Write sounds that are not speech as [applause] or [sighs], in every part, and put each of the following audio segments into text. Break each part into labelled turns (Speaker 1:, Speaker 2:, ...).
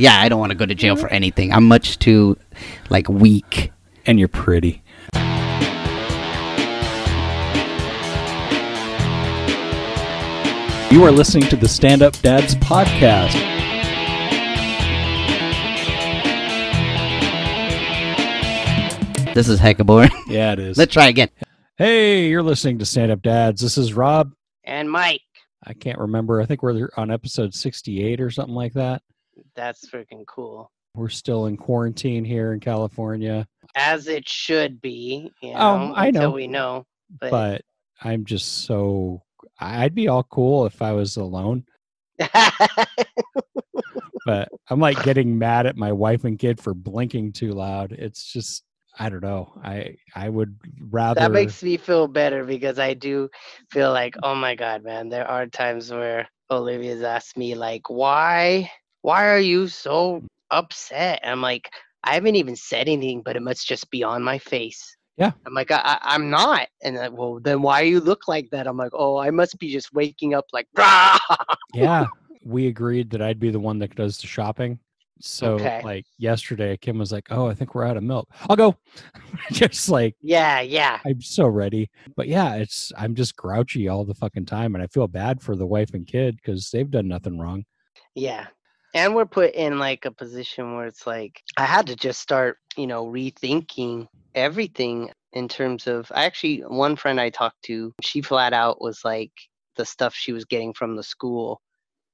Speaker 1: yeah, I don't want to go to jail for mm-hmm. anything. I'm much too like weak.
Speaker 2: And you're pretty. You are listening to the Stand Up Dads podcast.
Speaker 1: This is hecka boring. [laughs]
Speaker 2: Yeah, it is.
Speaker 1: Let's try again.
Speaker 2: Hey, you're listening to Stand Up Dads. This is Rob.
Speaker 3: And Mike,
Speaker 2: I can't remember. I think we're on episode 68 or something like that.
Speaker 3: That's freaking cool.
Speaker 2: We're still in quarantine here in California,
Speaker 3: As it should be. You oh, know,
Speaker 2: Oh, I know.
Speaker 3: we know. But,
Speaker 2: but I'm just so I'd be all cool if I was alone, [laughs] but I'm like getting mad at my wife and kid for blinking too loud. It's just I don't know. I I would rather
Speaker 3: that makes me feel better because I do feel like, oh my god, man, there are times where Olivia's asked me like, why, why are you so upset? And I'm like, I haven't even said anything, but it must just be on my face.
Speaker 2: Yeah.
Speaker 3: I'm like, I, I, I'm not. And then, well, then why you look like that? I'm like, oh, I must be just waking up like, "Rah!" [laughs]
Speaker 2: yeah, we agreed that I'd be the one that does the shopping. So
Speaker 3: Okay.
Speaker 2: like yesterday, Kim was like, "Oh, I think we're out of milk. I'll go." [laughs] just like
Speaker 3: yeah, yeah.
Speaker 2: I'm so ready. But yeah, it's I'm just grouchy all the fucking time, and I feel bad for the wife and kid because they've done nothing wrong.
Speaker 3: Yeah. And we're put in like a position where it's like I had to just start, you know, rethinking everything in terms of I actually one friend I talked to, she flat out was like the stuff she was getting from the school.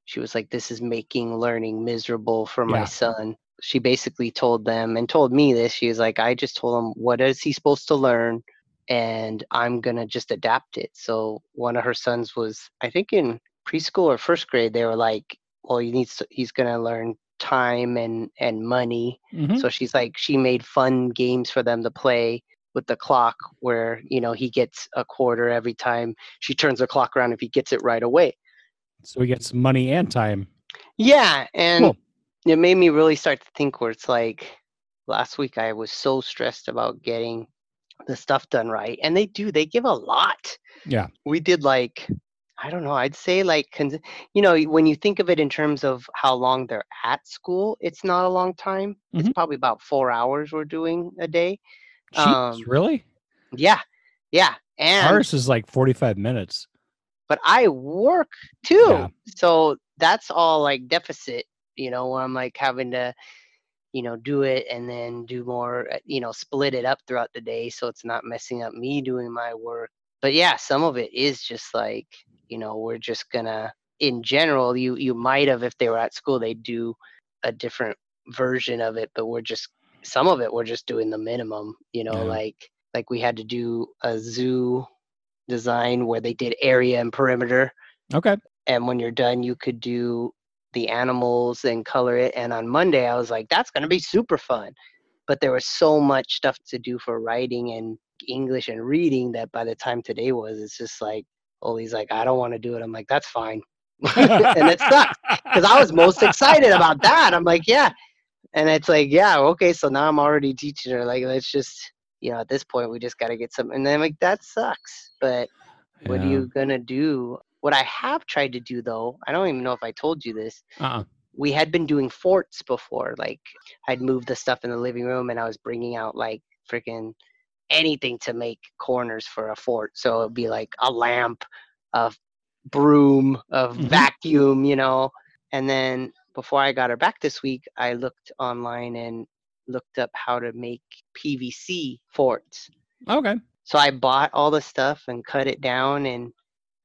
Speaker 3: She was like this is making learning miserable for my
Speaker 2: Yeah.
Speaker 3: son. She basically told them and told me this. She was like I just told him what is he supposed to learn and I'm going to just adapt it. So one of her sons was I think in preschool or first grade they were like well he needs to, he's going to learn time and and money
Speaker 2: Mhm.
Speaker 3: so she's like she made fun games for them to play with the clock where you know he gets a quarter every time she turns the clock around if he gets it right away
Speaker 2: So he gets money and time.
Speaker 3: yeah and
Speaker 2: Cool.
Speaker 3: it made me really start to think where it's like last week i was so stressed about getting the stuff done right and they do they give a lot
Speaker 2: Yeah.
Speaker 3: we did like i don't know i'd say like you know when you think of it in terms of how long they're at school it's not a long time it's
Speaker 2: Mhm.
Speaker 3: probably about four hours we're doing a day
Speaker 2: Jeez,
Speaker 3: Um,
Speaker 2: really?
Speaker 3: yeah yeah and
Speaker 2: Ours is like 45 minutes.
Speaker 3: but i work too
Speaker 2: Yeah.
Speaker 3: so that's all like deficit you know where i'm like having to you know do it and then do more uh, you know split it up throughout the day so it's not messing up me doing my work but yeah some of it is just like you know we're just gonna in general you you might have if they were at school they do a different version of it but we're just some of it we're just doing the minimum you know
Speaker 2: Yeah.
Speaker 3: like like we had to do a zoo design where they did area and perimeter
Speaker 2: Okay.
Speaker 3: and when you're done you could do the animals and color it and on monday i was like that's going to be super fun but there was so much stuff to do for writing and english and reading that by the time today was it's just like Oli's like i don't want to do it i'm like that's fine [laughs] and it sucks [laughs] because i was most excited about that i'm like yeah and it's like yeah okay so now i'm already teaching her like let's just you know at this point we just got to get some and then I'm like that sucks but what are you gonna do? What I have tried to do though, I don't even know if I told you this.
Speaker 2: Uh-uh.
Speaker 3: We had been doing forts before. Like I'd moved the stuff in the living room and I was bringing out like freaking anything to make corners for a fort. So it'd be like a lamp, a broom, a
Speaker 2: Mhm.
Speaker 3: vacuum, you know. And then before I got her back this week, I looked online and looked up how to make PVC forts
Speaker 2: Okay.
Speaker 3: so i bought all the stuff and cut it down and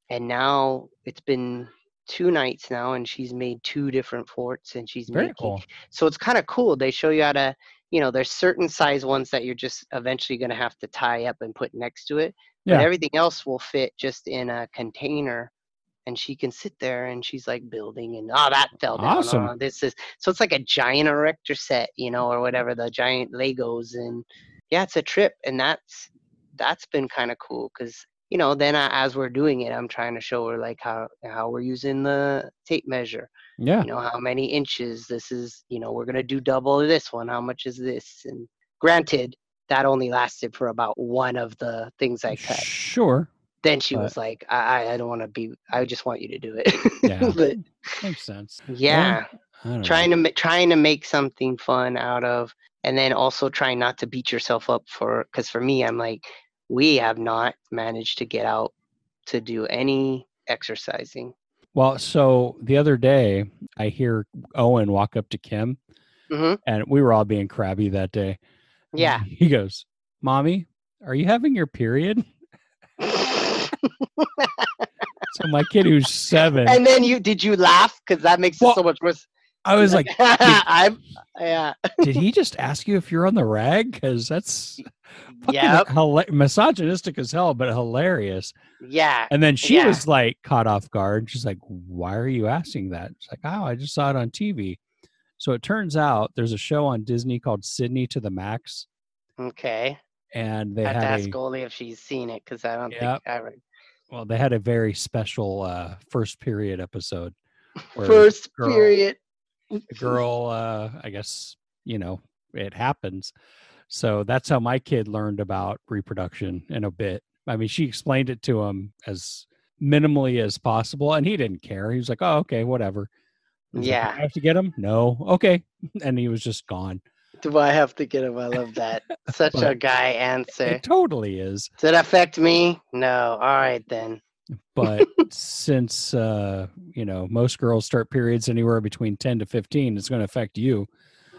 Speaker 3: and now it's been two nights now and she's made two different forts and she's
Speaker 2: Very
Speaker 3: making
Speaker 2: cool.
Speaker 3: so it's kind of cool they show you how to you know there's certain size ones that you're just eventually going to have to tie up and put next to it
Speaker 2: Yeah.
Speaker 3: but everything else will fit just in a container and she can sit there and she's like building and oh that fell down
Speaker 2: Awesome.
Speaker 3: oh, this is so it's like a giant erector set you know or whatever the giant legos and yeah it's a trip and that's that's been kind of cool because you know then I, as we're doing it i'm trying to show her like how how we're using the tape measure
Speaker 2: Yeah.
Speaker 3: you know how many inches this is you know we're going to do double this one how much is this and granted that only lasted for about one of the things i cut
Speaker 2: Sure.
Speaker 3: then she
Speaker 2: but-
Speaker 3: was like i i don't want to be i just want you to do it
Speaker 2: Yeah. [laughs]
Speaker 3: but
Speaker 2: Makes sense.
Speaker 3: yeah
Speaker 2: don't
Speaker 3: trying
Speaker 2: know.
Speaker 3: to trying to make something fun out of and then also trying not to beat yourself up for because for me i'm like we have not managed to get out to do any exercising.
Speaker 2: Well, so the other day, I hear Owen walk up to Kim,
Speaker 3: hmm
Speaker 2: and we were all being crabby that day.
Speaker 3: yeah.
Speaker 2: He goes, "Mommy, are you having your period?" [laughs] So my kid, who's seven,
Speaker 3: and then you did you laugh? Because that makes
Speaker 2: Well,
Speaker 3: it so much worse
Speaker 2: I was like, [laughs]
Speaker 3: i'm yeah
Speaker 2: "Did he just ask you if you're on the rag?" Because that's fucking
Speaker 3: Yep.
Speaker 2: hila- misogynistic as hell, but hilarious.
Speaker 3: yeah
Speaker 2: And then she
Speaker 3: Yeah.
Speaker 2: was like caught off guard. She's like, "Why are you asking that?" She's like, "Oh, I just saw it on TV." So it turns out there's a show on Disney called Sydney to the Max,
Speaker 3: okay
Speaker 2: and they
Speaker 3: i have to ask
Speaker 2: a
Speaker 3: Goldie if she's seen it because i don't
Speaker 2: Yep.
Speaker 3: think i read
Speaker 2: well, they had a very special uh, first period episode.
Speaker 3: first
Speaker 2: girl-
Speaker 3: period
Speaker 2: the [laughs] girl, uh, I guess you know it happens. So that's how my kid learned about reproduction in a bit. I mean, she explained it to him as minimally as possible, and he didn't care. He was like, "Oh, okay, whatever." He's like,
Speaker 3: Yeah.
Speaker 2: I have to get him? No, okay, [laughs] and he was just gone.
Speaker 3: do i have to get him i love that [laughs] such a guy answer
Speaker 2: It totally is.
Speaker 3: Does it affect me? No. All right then.
Speaker 2: But [laughs] since uh, you know most girls start periods anywhere between ten to fifteen, it's going to affect you.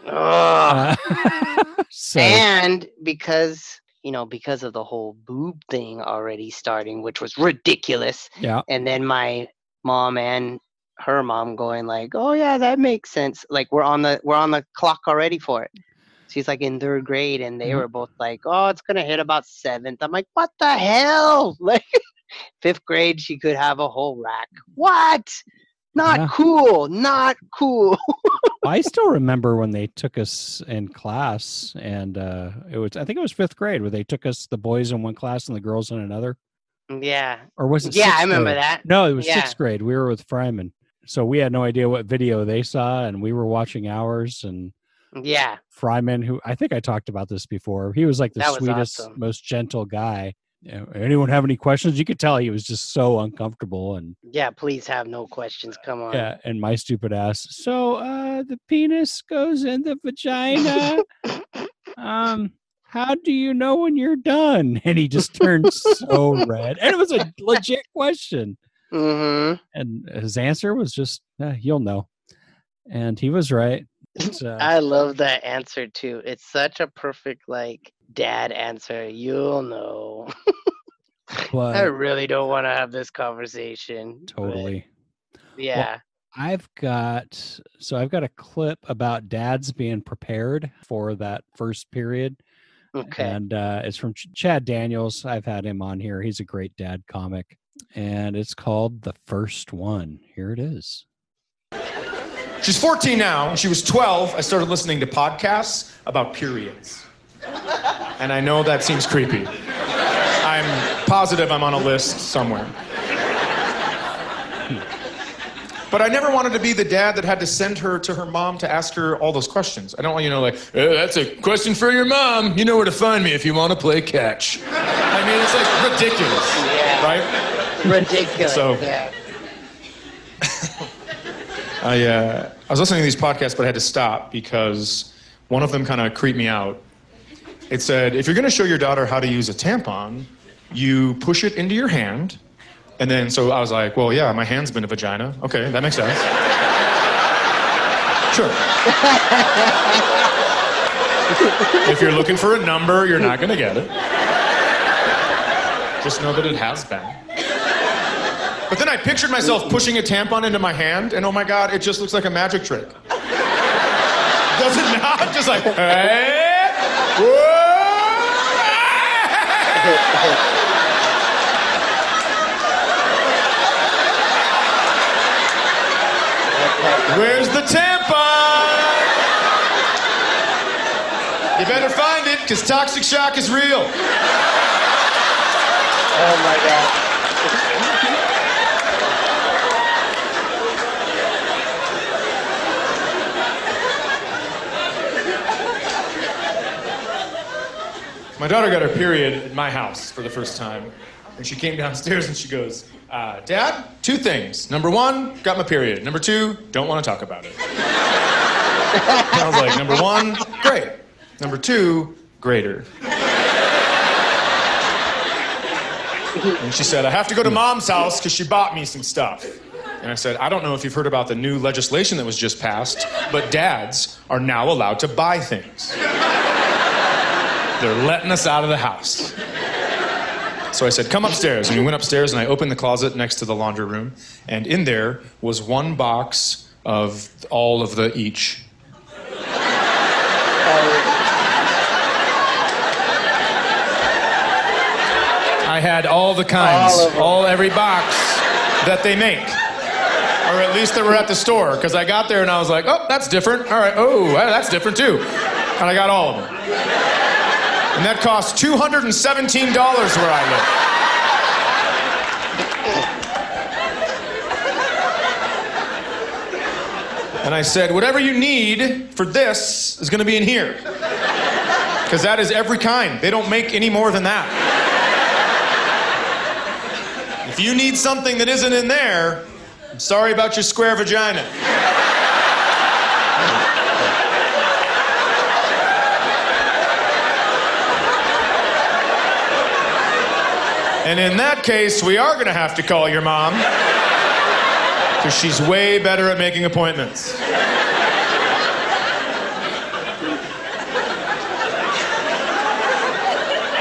Speaker 2: Uh, [laughs] so
Speaker 3: and because you know, because of the whole boob thing already starting, which was ridiculous,
Speaker 2: yeah,
Speaker 3: and then my mom and her mom going like, "Oh yeah, that makes sense." Like we're on the we're on the clock already for it. She's like in third grade, and they
Speaker 2: Mhm.
Speaker 3: were both like, "Oh, it's gonna hit about seventh. I'm like, "What the hell?" [laughs] Like fifth grade, she could have a whole rack. What? Not
Speaker 2: Yeah.
Speaker 3: cool. Not cool. [laughs]
Speaker 2: I still remember when they took us in class, and uh, it was I think it was fifth grade where they took us the boys in one class and the girls in another,
Speaker 3: yeah.
Speaker 2: or was it?
Speaker 3: Yeah, I remember
Speaker 2: grade?
Speaker 3: that.
Speaker 2: No, it was
Speaker 3: Yeah.
Speaker 2: sixth grade. We were with Fryman, so we had no idea what video they saw, and we were watching ours. And
Speaker 3: Yeah.
Speaker 2: Fryman, who I think I talked about this before, he was like the
Speaker 3: was
Speaker 2: sweetest,
Speaker 3: awesome.
Speaker 2: most gentle guy. Anyone have any questions? You could tell he was just so uncomfortable and
Speaker 3: Yeah, please have no questions. Come on.
Speaker 2: yeah, and my stupid ass. So uh the penis goes in the vagina. [laughs] um how do you know when you're done? [laughs] And he just turned so red. And it was a legit question.
Speaker 3: Mm-hmm.
Speaker 2: And his answer was just, "Eh, you'll know. And he was right. Uh,
Speaker 3: I love that answer too. It's such a perfect like dad answer. You'll know. [laughs] I really don't want to have this conversation. but
Speaker 2: totally.
Speaker 3: Yeah.
Speaker 2: I've got so I've got a clip about dads being prepared for that first period.
Speaker 3: okay.
Speaker 2: And uh, it's from Ch- Chad Daniels. I've had him on here. He's a great dad comic. And it's called The First One. Here it is.
Speaker 4: She's 14 now. When she was 12, I started listening to podcasts about periods. And I know that seems creepy. I'm positive I'm on a list somewhere. But I never wanted to be the dad that had to send her to her mom to ask her all those questions. I don't want you to know, like, "Eh, that's a question for your mom. You know where to find me if you want to play catch. I mean, it's like ridiculous,
Speaker 3: Yeah.
Speaker 4: right?
Speaker 3: Ridiculous.
Speaker 4: So-
Speaker 3: yeah. [laughs]
Speaker 4: I, uh, I was listening to these podcasts, but I had to stop because one of them kind of creeped me out. It said, if you're going to show your daughter how to use a tampon, you push it into your hand. And then, so I was like, well, yeah, my hand's been a vagina. Okay, that makes sense. sure. if you're looking for a number, you're not going to get it. Just know that it has been. Pictured myself pushing a tampon into my hand, and oh my god, it just looks like a magic trick. Does it not? [laughs] Just like, hey. Where's the tampon? You better find it, because toxic shock is real.
Speaker 3: Oh my god.
Speaker 4: My daughter got her period at my house for the first time. And she came downstairs and she goes, uh, Dad, two things. Number one, got my period. Number two, don't want to talk about it. I was like, number one, great. Number two, greater. And she said, I have to go to mom's house because she bought me some stuff. And I said, I don't know if you've heard about the new legislation that was just passed, but dads are now allowed to buy things. They're letting us out of the house. So I said, Come upstairs. And we went upstairs, and I opened the closet next to the laundry room. And in there was one box of all of the each. I had all the kinds,
Speaker 3: All
Speaker 4: all every box that they make. Or at least that were at the store. Because I got there and I was like, oh, that's different. All right, oh, that's different too. And I got all of them. And that cost $217 where I live. And I said, whatever you need for this is going to be in here. Because that is every kind. They don't make any more than that. If you need something that isn't in there, I'm sorry about your square vagina. And in that case, we are going to have to call your mom. Because she's way better at making appointments.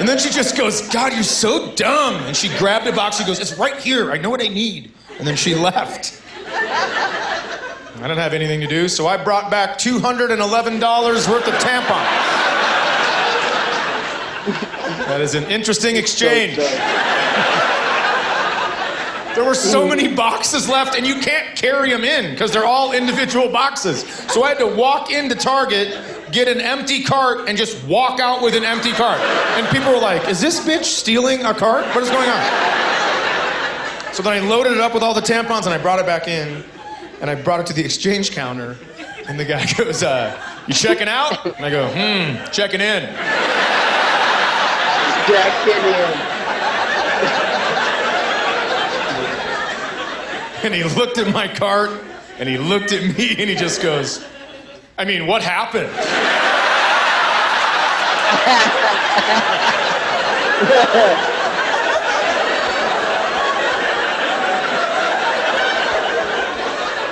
Speaker 4: And then she just goes, God, you're so dumb. And she grabbed a box. She goes, It's right here. I know what I need. And then she left. I didn't have anything to do, so I brought back $211 worth of tampons. That is an interesting exchange. There were so many boxes left, and you can't carry them in because they're all individual boxes. So I had to walk into Target, get an empty cart, and just walk out with an empty cart. And people were like, Is this bitch stealing a cart? What is going on? So then I loaded it up with all the tampons and I brought it back in, and I brought it to the exchange counter. And the guy [laughs] goes, uh, You checking out? And I go, Hmm, checking in.
Speaker 3: Jack in.
Speaker 4: And he looked at my cart and he looked at me and he just goes, I mean, what happened?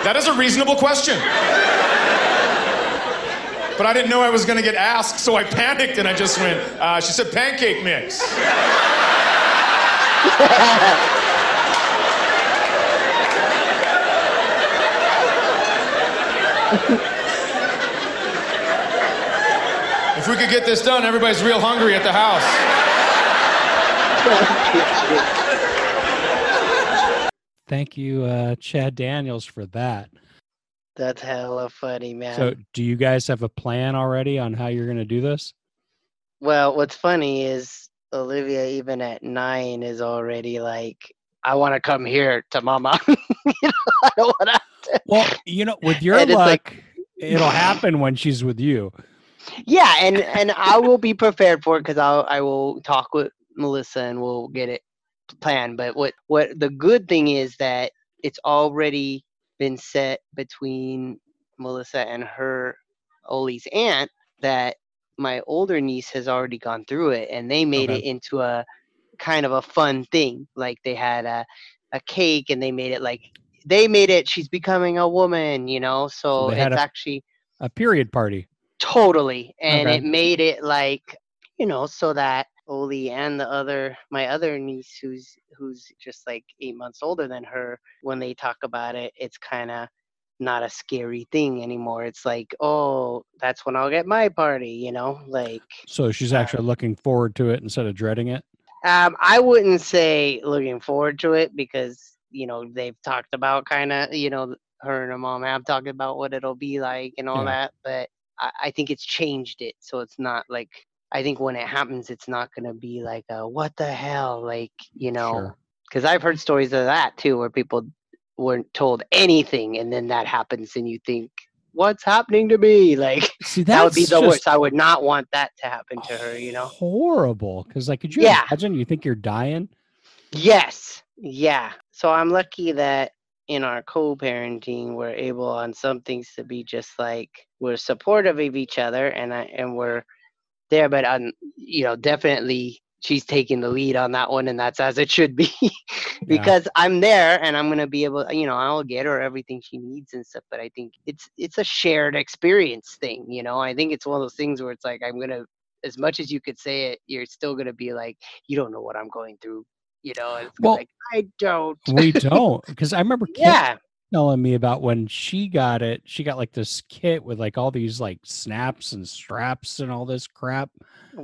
Speaker 4: That is a reasonable question. But I didn't know I was going to get asked, so I panicked and I just went, uh, she said pancake mix. [laughs] [laughs] If we could get this done, everybody's real hungry at the house.
Speaker 2: Thank you, uh, Chad Daniels, for that.
Speaker 3: That's hella funny, man.
Speaker 2: So, do you guys have a plan already on how you're going to do this?
Speaker 3: well, what's funny is Olivia, even at nine, is already like, I want to come here to mama. [laughs] you know, I don't want to.
Speaker 2: Well, you know, with your
Speaker 3: And
Speaker 2: luck,
Speaker 3: like-
Speaker 2: it'll happen when she's with you.
Speaker 3: Yeah, and and I will be prepared for it because I'll I will talk with Melissa and we'll get it planned. But what what the good thing is that it's already been set between Melissa and her Oli's aunt that my older niece has already gone through it and they made
Speaker 2: Okay.
Speaker 3: it into a kind of a fun thing. Like they had a a cake and they made it like they made it she's becoming a woman, you know. So, it's
Speaker 2: a-
Speaker 3: actually
Speaker 2: A period party.
Speaker 3: totally and
Speaker 2: Okay.
Speaker 3: it made it like you know so that Oli and the other my other niece who's who's just like eight months older than her when they talk about it it's kind of not a scary thing anymore it's like oh that's when i'll get my party you know like
Speaker 2: So she's
Speaker 3: Uh,
Speaker 2: actually looking forward to it instead of dreading it.
Speaker 3: um i wouldn't say looking forward to it because you know they've talked about kind of you know her and her mom have talked about what it'll be like and all
Speaker 2: Yeah.
Speaker 3: that but I, I think it's changed it so it's not like i think when it happens it's not going to be like a what the hell like you know
Speaker 2: Sure.
Speaker 3: because i've heard stories of that too where people weren't told anything and then that happens and you think what's happening to me [laughs] like
Speaker 2: See,
Speaker 3: that would be the worst i would not want that to happen to her you know
Speaker 2: horrible. Because, like, could you
Speaker 3: Yeah.
Speaker 2: imagine? You think you're dying,
Speaker 3: Yes. Yeah. So I'm lucky that in our co-parenting we're able on some things to be just like we're supportive of each other and I, and we're there but on you know definitely she's taking the lead on that one and that's as it should be. [laughs] Because i'm there and i'm going to be able you know i'll get her everything she needs and stuff but i think it's it's a shared experience thing you know? I think it's one of those things where it's like i'm going to as much as you could say it you're still going to be like you don't know what i'm going through you know it's
Speaker 2: Well,
Speaker 3: like i don't
Speaker 2: We [laughs] don't, because I remember Kim
Speaker 3: yeah
Speaker 2: telling me about when she got it. She got like this kit with like all these like snaps and straps and all this crap.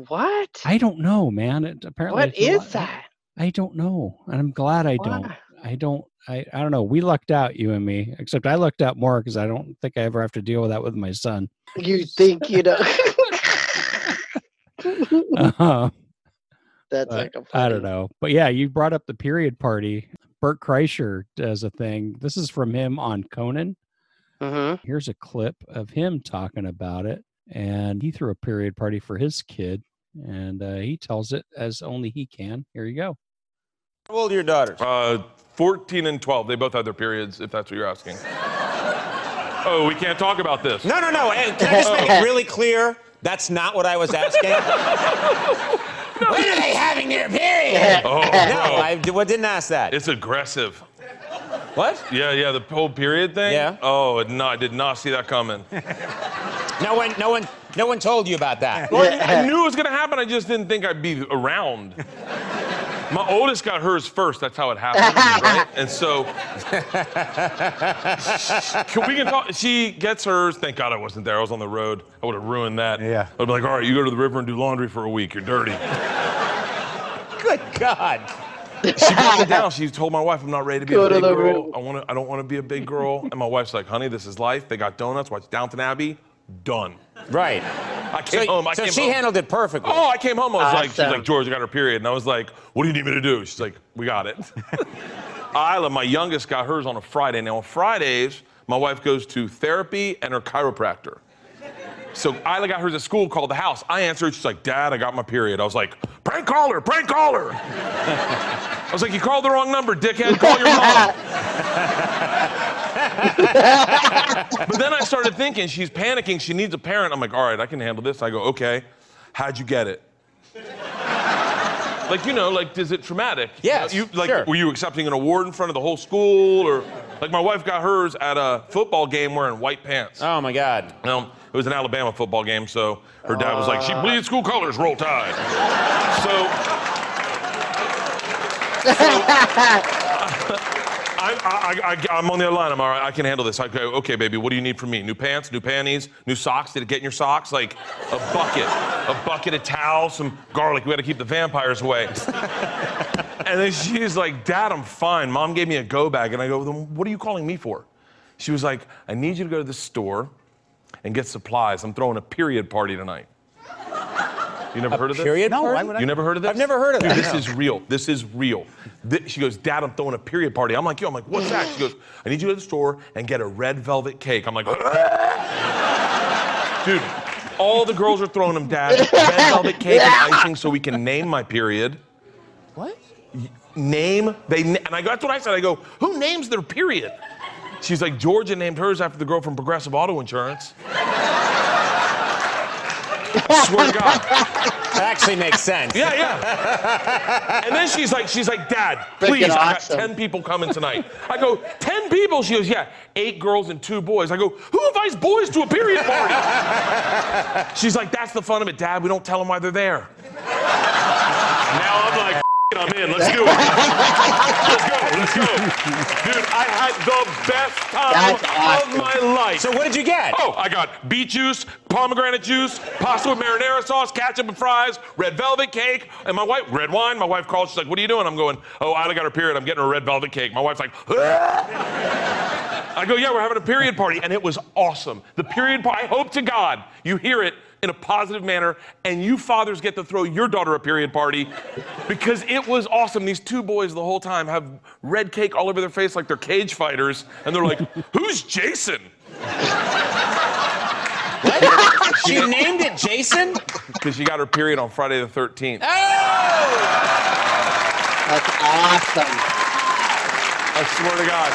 Speaker 3: what
Speaker 2: I don't know, man. It, apparently,
Speaker 3: what is
Speaker 2: lot-
Speaker 3: that
Speaker 2: I don't know, and I'm glad I don't. I don't. I, I don't know. We lucked out, you and me. Except I lucked out more because I don't think I ever have to deal with that with my son.
Speaker 3: you think you know [laughs]
Speaker 2: Uh-huh.
Speaker 3: That's
Speaker 2: But
Speaker 3: like a
Speaker 2: I don't know. But yeah, you brought up the period party. Bert Kreischer does a thing. This is from him on Conan.
Speaker 3: Mhm.
Speaker 2: Here's a clip of him talking about it. And he threw a period party for his kid. And uh, he tells it as only he can. Here you go.
Speaker 5: How old are your daughters?
Speaker 6: Uh, 14 and 12. They both had their periods, if that's what you're asking. oh, we can't talk about this.
Speaker 5: No, no, no. Can I just [laughs] make it really clear? That's not what I was asking. [laughs] when are they having their period? [laughs]
Speaker 6: Oh, oh,
Speaker 5: No,
Speaker 6: bro.
Speaker 5: I d- well, didn't ask that.
Speaker 6: It's aggressive.
Speaker 5: what?
Speaker 6: Yeah, yeah, the whole period thing.
Speaker 5: Yeah.
Speaker 6: Oh, no, I did not see that coming.
Speaker 5: No one, no one, no one told you about that.
Speaker 6: Well, I, I knew it was gonna happen. I just didn't think I'd be around. My oldest got hers first. That's how it happened, [laughs] right? And so, [laughs] can we can talk. She gets hers. Thank God I wasn't there. I was on the road. I would have ruined that.
Speaker 5: Yeah.
Speaker 6: I'd be like, all right, you go to the river and do laundry for a week. You're dirty.
Speaker 5: Good God.
Speaker 6: She broke it down. She told my wife, "I'm not ready to be
Speaker 3: Go
Speaker 6: a big girl.
Speaker 3: river.
Speaker 6: I want to. I don't want to be a big girl." And my wife's like, "Honey, this is life. They got donuts. Watch Downton Abbey. Done."
Speaker 5: Right.
Speaker 6: I came
Speaker 5: So,
Speaker 6: home. I
Speaker 5: so
Speaker 6: came
Speaker 5: she
Speaker 6: home.
Speaker 5: handled it perfectly.
Speaker 6: Oh, I came home. I was like, she's like, George, I got her period. And I was like, what do you need me to do? She's like, we got it. [laughs] Ila, my youngest, got hers on a Friday. Now, on Fridays, my wife goes to therapy and her chiropractor. So Ila got hers at school called the house. I answered. She's like, Dad, I got my period. I was like, prank caller, prank caller. [laughs] I was like, you called the wrong number, dickhead. Call your mom. [laughs] [laughs] But then I started thinking, she's panicking. She needs a parent. I'm like, all right, I can handle this. I go, okay. How'd you get it? like, you know, like, is it traumatic?
Speaker 5: Yes,
Speaker 6: You, like,
Speaker 5: sure.
Speaker 6: were you accepting an award in front of the whole school, or like my wife got hers at a football game wearing white pants.
Speaker 5: Oh my God.
Speaker 6: Um, it was an Alabama football game, so her dad was like, "She bleeds school colors, roll tide." So, [laughs] so [laughs] I, I, I, I'm on the other line. I'm all right. I can handle this. I go, okay, baby. What do you need from me? New pants, new panties, new socks. Did it get in your socks? Like a bucket, a bucket of towels, some garlic. We got to keep the vampires away. [laughs] And then she's like, Dad, I'm fine. Mom gave me a go bag. And I go, then what are you calling me for? She was like, I need you to go to the store and get supplies. I'm throwing a period party tonight. You never heard of this?
Speaker 5: Period
Speaker 7: No,
Speaker 5: party?
Speaker 7: why would I?
Speaker 6: You never heard of this?
Speaker 5: I've never heard of
Speaker 6: Dude,
Speaker 5: that,
Speaker 6: This is real. This is real. Thi- she goes, Dad, I'm throwing a period party. I'm like, yo, I'm like, what's that? She goes, I need you to go to the store and get a red velvet cake. I'm like, dude, all the girls are throwing them, Dad. Red velvet cake and [laughs] icing so we can name my period.
Speaker 7: What?
Speaker 6: Name, they, and I go, that's what I said. I go, who names their period? She's like, Georgia named hers after the girl from Progressive Auto Insurance. Swear to God.
Speaker 5: That actually makes sense.
Speaker 6: Yeah, yeah. And then she's like, she's like, Dad, please, I got
Speaker 3: awesome.
Speaker 6: 10 people coming tonight. I go, 10 people? She goes, yeah, eight girls and two boys. I go, who invites boys to a period party? She's like, that's the fun of it, Dad. We don't tell them why they're there. Now I'm like, I'm in. Let's do it. Let's go. Let's go. Dude, I had the best time
Speaker 3: That's
Speaker 6: of my life.
Speaker 5: So what did you get?
Speaker 6: Oh, I got beet juice, pomegranate juice, pasta with marinara sauce, ketchup and fries, red velvet cake, and my wife, red wine. My wife called. She's like, "What are you doing?" I'm going, "Oh, Ida got her period. I'm getting her a red velvet cake." My wife's like, [laughs] I go, "Yeah, we're having a period party," and it was awesome. The period party. I hope to God you hear it in a positive manner, and you fathers get to throw your daughter a period party because it was awesome. These two boys the whole time have red cake all over their face like they're cage fighters, and they're like, [laughs] "Who's Jason?"
Speaker 5: She named it Jason?
Speaker 6: Because she got her period on Friday the 13th.
Speaker 5: Oh!
Speaker 3: That's awesome.
Speaker 6: I swear to God.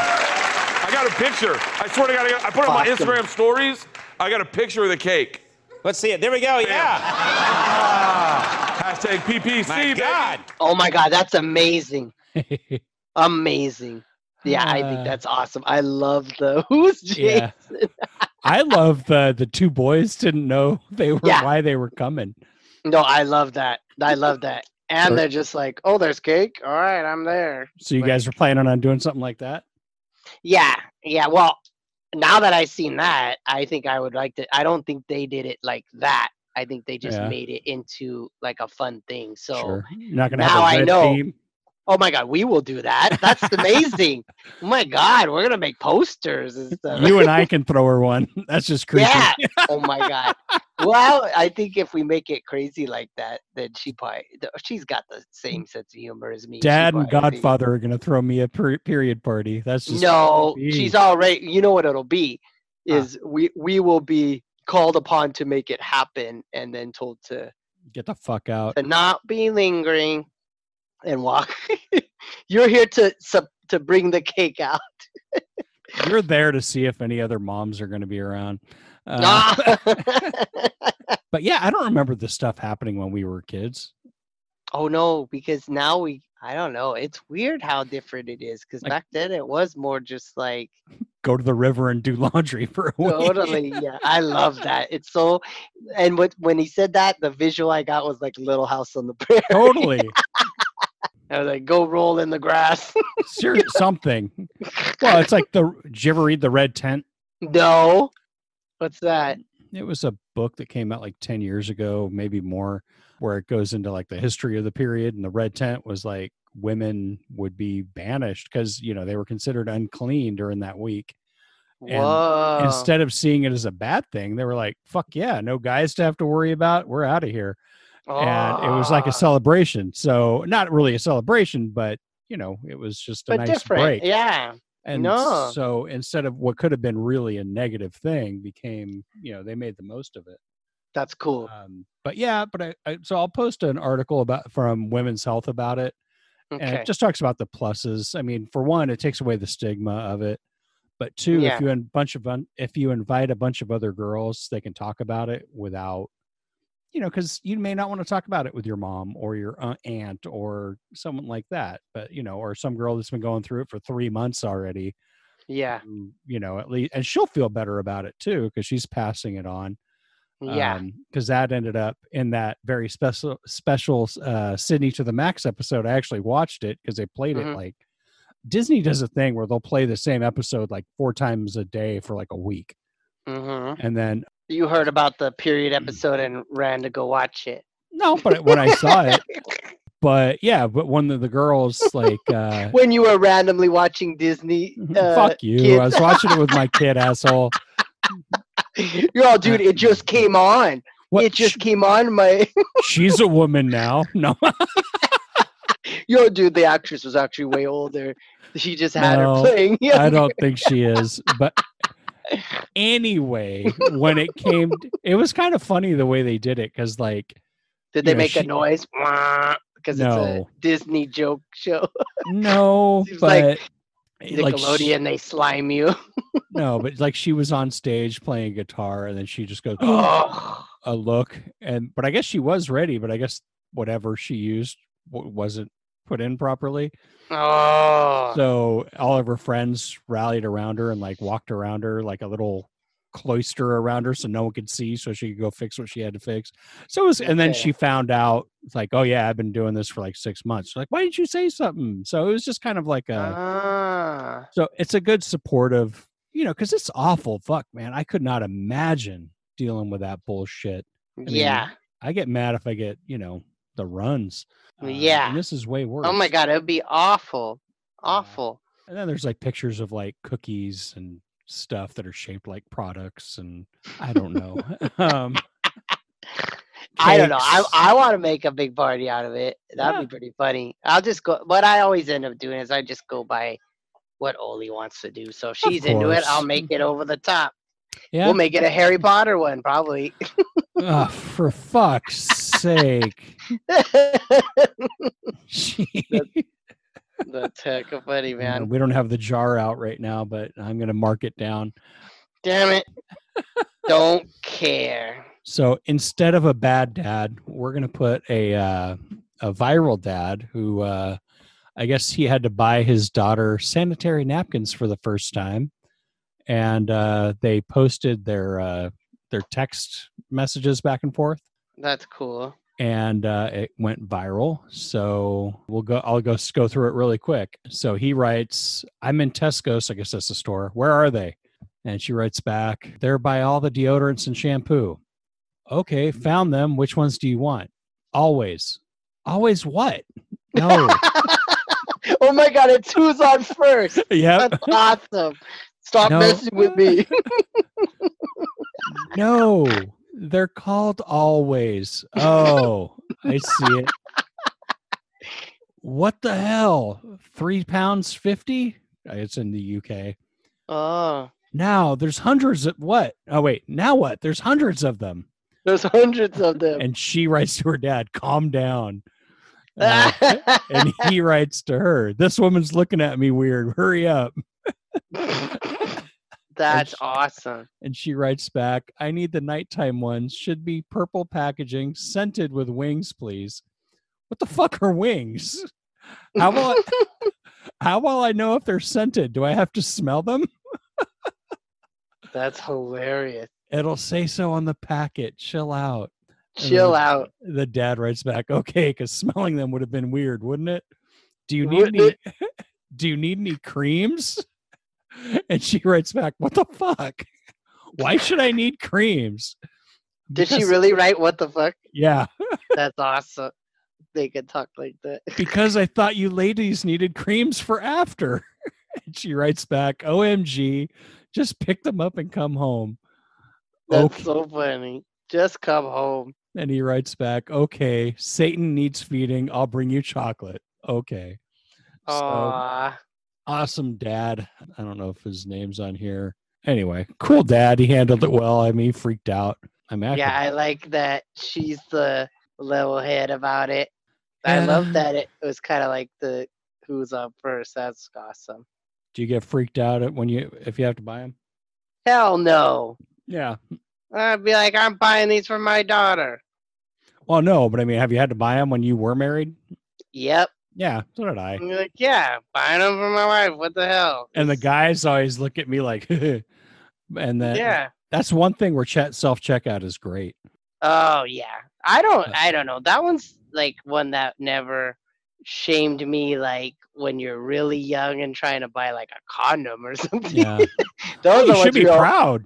Speaker 6: I got a picture. I swear to God, I, got, I put it on my Instagram stories. I got a picture of the cake.
Speaker 5: Let's see it. There we go. Yeah.
Speaker 6: Hashtag PPC,
Speaker 5: My
Speaker 6: baby.
Speaker 5: God.
Speaker 3: Oh my god, that's amazing. [laughs] Amazing. Yeah, I
Speaker 2: Uh,
Speaker 3: think that's awesome. I love the [laughs] who's
Speaker 2: Yeah. [laughs] I love the the two boys didn't know they were
Speaker 3: Yeah.
Speaker 2: why they were coming.
Speaker 3: No, I love that. I love that. And they're just like, oh, there's cake. All right, I'm there.
Speaker 2: So you
Speaker 3: Like-
Speaker 2: guys are planning on doing something like that?
Speaker 3: Yeah, yeah. Well, now that I've seen that, I think I would like to. I don't think they did it like that. I think they just
Speaker 2: Yeah.
Speaker 3: made it into like a fun thing. So,
Speaker 2: sure. You're not gonna
Speaker 3: now
Speaker 2: have a
Speaker 3: I
Speaker 2: red
Speaker 3: know.
Speaker 2: theme.
Speaker 3: Oh my God, we will do that. That's [laughs] amazing. oh my God, we're gonna make posters and stuff.
Speaker 2: You and I [laughs] can throw her one. [laughs] That's just crazy
Speaker 3: Yeah. oh my God. Well, I think if we make it crazy like that, then she probably she's got the same sense of humor as me.
Speaker 2: Dad and
Speaker 3: think-
Speaker 2: Godfather are gonna throw me a per- period party. That's just
Speaker 3: No, she's already. You know what it'll be?
Speaker 2: Huh.
Speaker 3: Is we we will be called upon to make it happen, and then told to
Speaker 2: get the fuck out.
Speaker 3: to not be lingering, and walk. [laughs] You're here to to bring the cake out. [laughs]
Speaker 2: You're there to see if any other moms are gonna be around. Uh, [laughs] but yeah, I don't remember this stuff happening when we were kids.
Speaker 3: oh no, because now we. I don't know. It's weird how different it is. Because
Speaker 2: Like-
Speaker 3: back then it was more just like
Speaker 2: Go to the river and do laundry for a week.
Speaker 3: totally. Yeah, I love that. It's so. And what when he said that, the visual I got was like Little House on the Prairie.
Speaker 2: totally.
Speaker 3: I was like, go roll in the grass. [laughs]
Speaker 2: Something. Well, it's like the. Did you ever read the Red Tent?
Speaker 3: no. What's that?
Speaker 2: It was a book that came out like ten years ago, maybe more, where it goes into like the history of the period. And the Red Tent was like women would be banished because you know they were considered unclean during that week. And
Speaker 3: Whoa.
Speaker 2: Instead of seeing it as a bad thing, they were like, "Fuck yeah, no guys to have to worry about. We're out of here." And it was like a
Speaker 3: Ah,
Speaker 2: celebration. So not really a celebration, but you know, it was just a
Speaker 3: but
Speaker 2: nice
Speaker 3: different.
Speaker 2: break.
Speaker 3: Yeah.
Speaker 2: And
Speaker 3: No.
Speaker 2: so instead of what could have been really a negative thing, became you know they made the most of it.
Speaker 3: That's cool.
Speaker 2: Um, but yeah, but I, I so I'll post an article about from Women's Health about it, and it just talks about the pluses. I mean, for one, it takes away the stigma of it. But two,
Speaker 3: Yeah.
Speaker 2: if you a bunch of un- if you invite a bunch of other girls, they can talk about it without, you know, because you may not want to talk about it with your mom or your uh, aunt or someone like that. But you know, or some girl that's been going through it for three months already.
Speaker 3: yeah.
Speaker 2: who, You know, at least, and she'll feel better about it too because she's passing it on
Speaker 3: Yeah.
Speaker 2: because that ended up in that very special special uh sydney to the max episode i actually watched it because they played
Speaker 3: Mhm.
Speaker 2: it like disney does a thing where they'll play the same episode like four times a day for like a week
Speaker 3: hmm
Speaker 2: and then
Speaker 3: You heard about the period
Speaker 2: Mm.
Speaker 3: episode and ran to go watch it.
Speaker 2: no but when i saw it [laughs] but yeah but one of the girls like uh [laughs]
Speaker 3: when you were randomly watching Disney. [laughs] Uh,
Speaker 2: fuck you
Speaker 3: kids.
Speaker 2: i was watching it with my kid asshole
Speaker 3: You're all, dude. It just came on.
Speaker 2: what
Speaker 3: It just came on. My
Speaker 2: she's a woman now no
Speaker 3: yo, dude. The actress was actually way older. She just had
Speaker 2: No,
Speaker 3: her playing.
Speaker 2: I don't think she is. But anyway, [laughs] when it came, it was kind of funny the way they did it because, like,
Speaker 3: Did they
Speaker 2: know,
Speaker 3: make a noise? [laughs] Because it's a Disney joke show. [laughs]
Speaker 2: no,
Speaker 3: Seems
Speaker 2: but
Speaker 3: eh,
Speaker 2: like like,
Speaker 3: Nickelodeon, they slime you.
Speaker 2: no, but like she was on stage playing guitar, and then she just goes [gasps]
Speaker 3: oh,
Speaker 2: a look, and but I guess she was ready, but I guess whatever she used wasn't put in properly.
Speaker 3: oh.
Speaker 2: So all of her friends rallied around her and like walked around her like a little cloister around her so no one could see so she could go fix what she had to fix. So it was and then she found out it's like, oh yeah, I've been doing this for like six months. Like, why didn't you say something? So it was just kind of like a
Speaker 3: Ah.
Speaker 2: so it's a good supportive, you know, because it's awful. Fuck, man. I could not imagine dealing with that bullshit. mean,
Speaker 3: yeah.
Speaker 2: I get mad if I get, you know, the runs. Uh,
Speaker 3: Yeah.
Speaker 2: And this is way worse.
Speaker 3: Oh my god, it would be awful.
Speaker 2: Uh,
Speaker 3: Awful.
Speaker 2: And then there's like pictures of like cookies and stuff that are shaped like products, and I don't know. [laughs] um, [laughs]
Speaker 3: I don't know. I. I want to make a big party out of it. That'd
Speaker 2: Yeah.
Speaker 3: be pretty funny. I'll just go. What I always end up doing is I just go by what Oli wants to do. So if she's into it, I'll make it over the top.
Speaker 2: Yeah.
Speaker 3: We'll make it a Harry Potter one, probably.
Speaker 2: Ugh, for fuck's sake. Gee.
Speaker 3: That's heck of funny, man.
Speaker 2: we don't have the jar out right now, but I'm gonna mark it down.
Speaker 3: Damn it. Don't care.
Speaker 2: So instead of a bad dad, we're gonna put a uh, a viral dad who uh, I guess he had to buy his daughter sanitary napkins for the first time, and uh, they posted their uh, their text messages back and forth,
Speaker 3: That's cool.
Speaker 2: and uh, it went viral. So we'll go. I'll go go through it really quick. So he writes, "I'm in Tesco. So I guess that's the store. Where are they?" And she writes back, "They're by all the deodorants and shampoo." Okay, found them. Which ones do you want? Always. Always what? No. [laughs]
Speaker 3: oh my god, it's who's on first. [laughs]
Speaker 2: Yeah.
Speaker 3: That's awesome. Stop
Speaker 2: No.
Speaker 3: messing with me. [laughs]
Speaker 2: No. They're called always. Oh, I see it. What the hell? Three pounds fifty? It's in the UK.
Speaker 3: Oh,
Speaker 2: Now there's hundreds of what? Oh wait, now what? There's hundreds of them.
Speaker 3: there's hundreds of them.
Speaker 2: And she writes to her dad, calm down. [laughs] Uh, and he writes to her, This woman's looking at me weird. Hurry up. [laughs]
Speaker 3: That's
Speaker 2: sh-
Speaker 3: awesome.
Speaker 2: And she writes back, I need the nighttime ones. Should be purple packaging, scented with wings, please. What the fuck are wings? [laughs] How will I, how will I know if they're scented? Do I have to smell them?
Speaker 3: That's hilarious.
Speaker 2: It'll say so on the packet. Chill out.
Speaker 3: Chill out.
Speaker 2: The dad writes back, okay, because smelling them would have been weird, wouldn't it? Do you need
Speaker 3: Wouldn't
Speaker 2: any [laughs] do you need any creams? [laughs] And she writes back, What the fuck? Why should I need creams?
Speaker 3: Did she really write what the fuck?
Speaker 2: Yeah. [laughs]
Speaker 3: That's awesome. They could talk like that. [laughs]
Speaker 2: because I thought you ladies needed creams for after. and she writes back, OMG, just pick them up and come home.
Speaker 3: That's
Speaker 2: Okay.
Speaker 3: so funny. Just come home.
Speaker 2: And he writes back, okay, Satan needs feeding. I'll bring you chocolate. Okay. So. Awesome dad. I don't know if his name's on here. Anyway, cool dad. He handled it well. I mean, freaked out. I'm acting.
Speaker 3: Yeah, I like that she's the level head about it. I love that it was kind of like the who's up first. That's awesome.
Speaker 2: Do you get freaked out at when you if you have to buy them?
Speaker 3: Hell no.
Speaker 2: Yeah.
Speaker 3: I'd be like, I'm buying these for my daughter.
Speaker 2: Well, no, but I mean, have you had to buy them when you were married?
Speaker 3: Yep.
Speaker 2: Yeah, so did I.
Speaker 3: I'm like, yeah, buying them for my wife. What the hell?
Speaker 2: And the guys always look at me like, [laughs] and then
Speaker 3: Yeah.
Speaker 2: that's one thing where chat self checkout is great.
Speaker 3: Oh yeah. I don't. I don't know. That one's like one that never shamed me. Like when you're really young and trying to buy like a condom or [laughs] something.
Speaker 2: Yeah, [laughs]
Speaker 3: Those
Speaker 2: you
Speaker 3: are
Speaker 2: should be proud.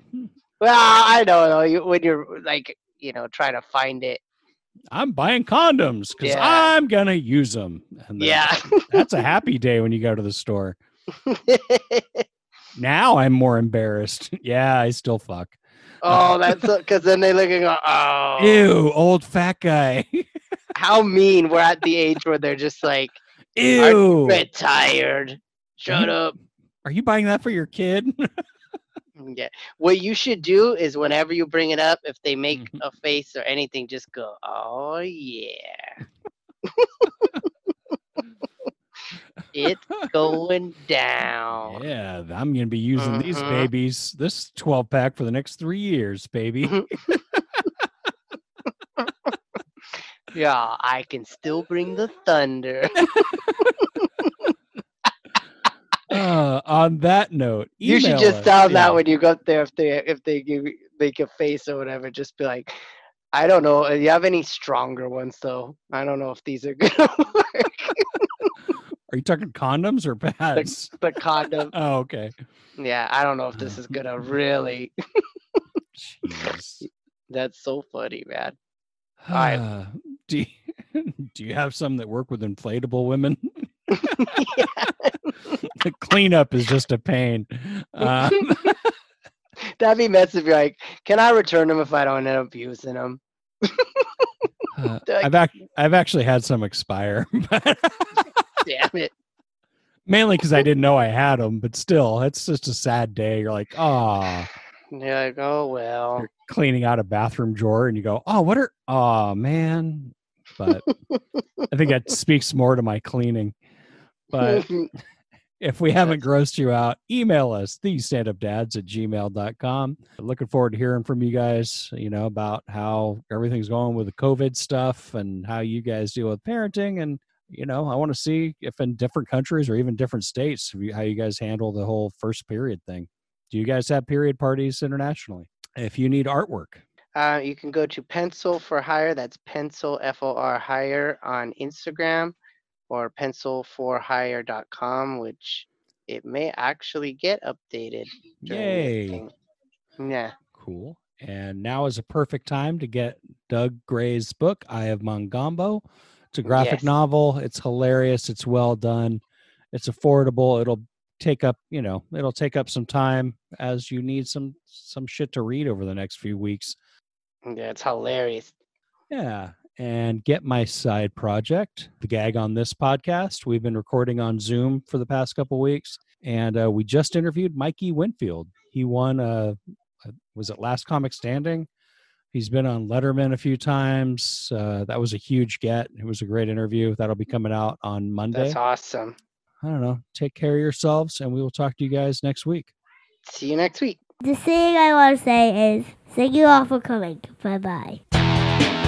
Speaker 3: Well, I don't know. You, when you're like, you know, trying to find it.
Speaker 2: I'm buying condoms because
Speaker 3: Yeah.
Speaker 2: I'm gonna use them. And then
Speaker 3: Yeah. [laughs]
Speaker 2: that's a happy day when you go to the store. [laughs] Now I'm more embarrassed. [laughs] yeah, I still fuck.
Speaker 3: oh, uh, that's because then they look and go, oh,
Speaker 2: Ew, old fat guy.
Speaker 3: how mean. We're at the age where they're just like,
Speaker 2: Ew.
Speaker 3: retired. Shut
Speaker 2: you-
Speaker 3: up.
Speaker 2: Are you buying that for your kid?
Speaker 3: Yeah. What you should do is whenever you bring it up, if they make
Speaker 2: Mhm.
Speaker 3: a face or anything, just go, oh, yeah. it's going down.
Speaker 2: yeah, I'm gonna be using these
Speaker 3: Mhm.
Speaker 2: babies, this 12 pack for the next three years, baby. [laughs]
Speaker 3: Yeah, I can still bring the thunder. [laughs]
Speaker 2: uh, on that note,
Speaker 3: you should just
Speaker 2: us.
Speaker 3: tell
Speaker 2: Yeah.
Speaker 3: that when you go up there if they if they give make a face or whatever, just be like, I don't know. You have any stronger ones though? I don't know if these are gonna [laughs] work. [laughs]
Speaker 2: Are you talking condoms or pads?
Speaker 3: the condom. [laughs]
Speaker 2: oh, okay.
Speaker 3: Yeah, I don't know if this is gonna really.
Speaker 2: Jeez.
Speaker 3: That's so funny, man. Alright.
Speaker 2: Uh, [sighs] do you, do you have some that work with inflatable women? [laughs] the cleanup is just a pain. Um, [laughs]
Speaker 3: That'd be messy if you're like, can I return them if I don't end up using them? [laughs]
Speaker 2: uh,
Speaker 3: Like-
Speaker 2: I've ac- I've actually had some expire,
Speaker 3: Damn it.
Speaker 2: mainly because I didn't know I had them. But still, it's just a sad day. You're like, ah, [sighs]
Speaker 3: You're like, oh well.
Speaker 2: you're cleaning out a bathroom drawer, and you go, oh, what are, oh man. But I think that speaks more to my cleaning. But [laughs] if we haven't grossed you out, email us, thestandupdads at gmail.com. Looking forward to hearing from you guys, you know, about how everything's going with the COVID stuff and how you guys deal with parenting. And, you know, I want to see if in different countries or even different states, how you guys handle the whole first period thing. Do you guys have period parties internationally? If you need artwork,
Speaker 3: Uh, you can go to Pencil for Hire. That's Pencil F O R Hire on Instagram or pencilforhire.com, which it may actually get updated.
Speaker 2: Yay.
Speaker 3: Yeah.
Speaker 2: Cool. And now is a perfect time to get Doug Gray's book, I of Mongambo. It's a graphic
Speaker 3: Yes.
Speaker 2: novel. It's hilarious. It's well done. It's affordable. It'll take up, you know, it'll take up some time as you need some some shit to read over the next few weeks.
Speaker 3: Yeah, it's hilarious.
Speaker 2: Yeah. And get my side project, the gag on this podcast. We've been recording on Zoom for the past couple weeks, and uh, we just interviewed Mikey Winfield. He won, uh, uh, was it Last Comic Standing? He's been on Letterman a few times. Uh, that was a huge get. It was a great interview. That'll be coming out on Monday.
Speaker 3: That's awesome.
Speaker 2: I don't know. Take care of yourselves, and we will talk to you guys next week.
Speaker 3: See you next week.
Speaker 7: The thing I want to say is thank you all for coming. Bye bye.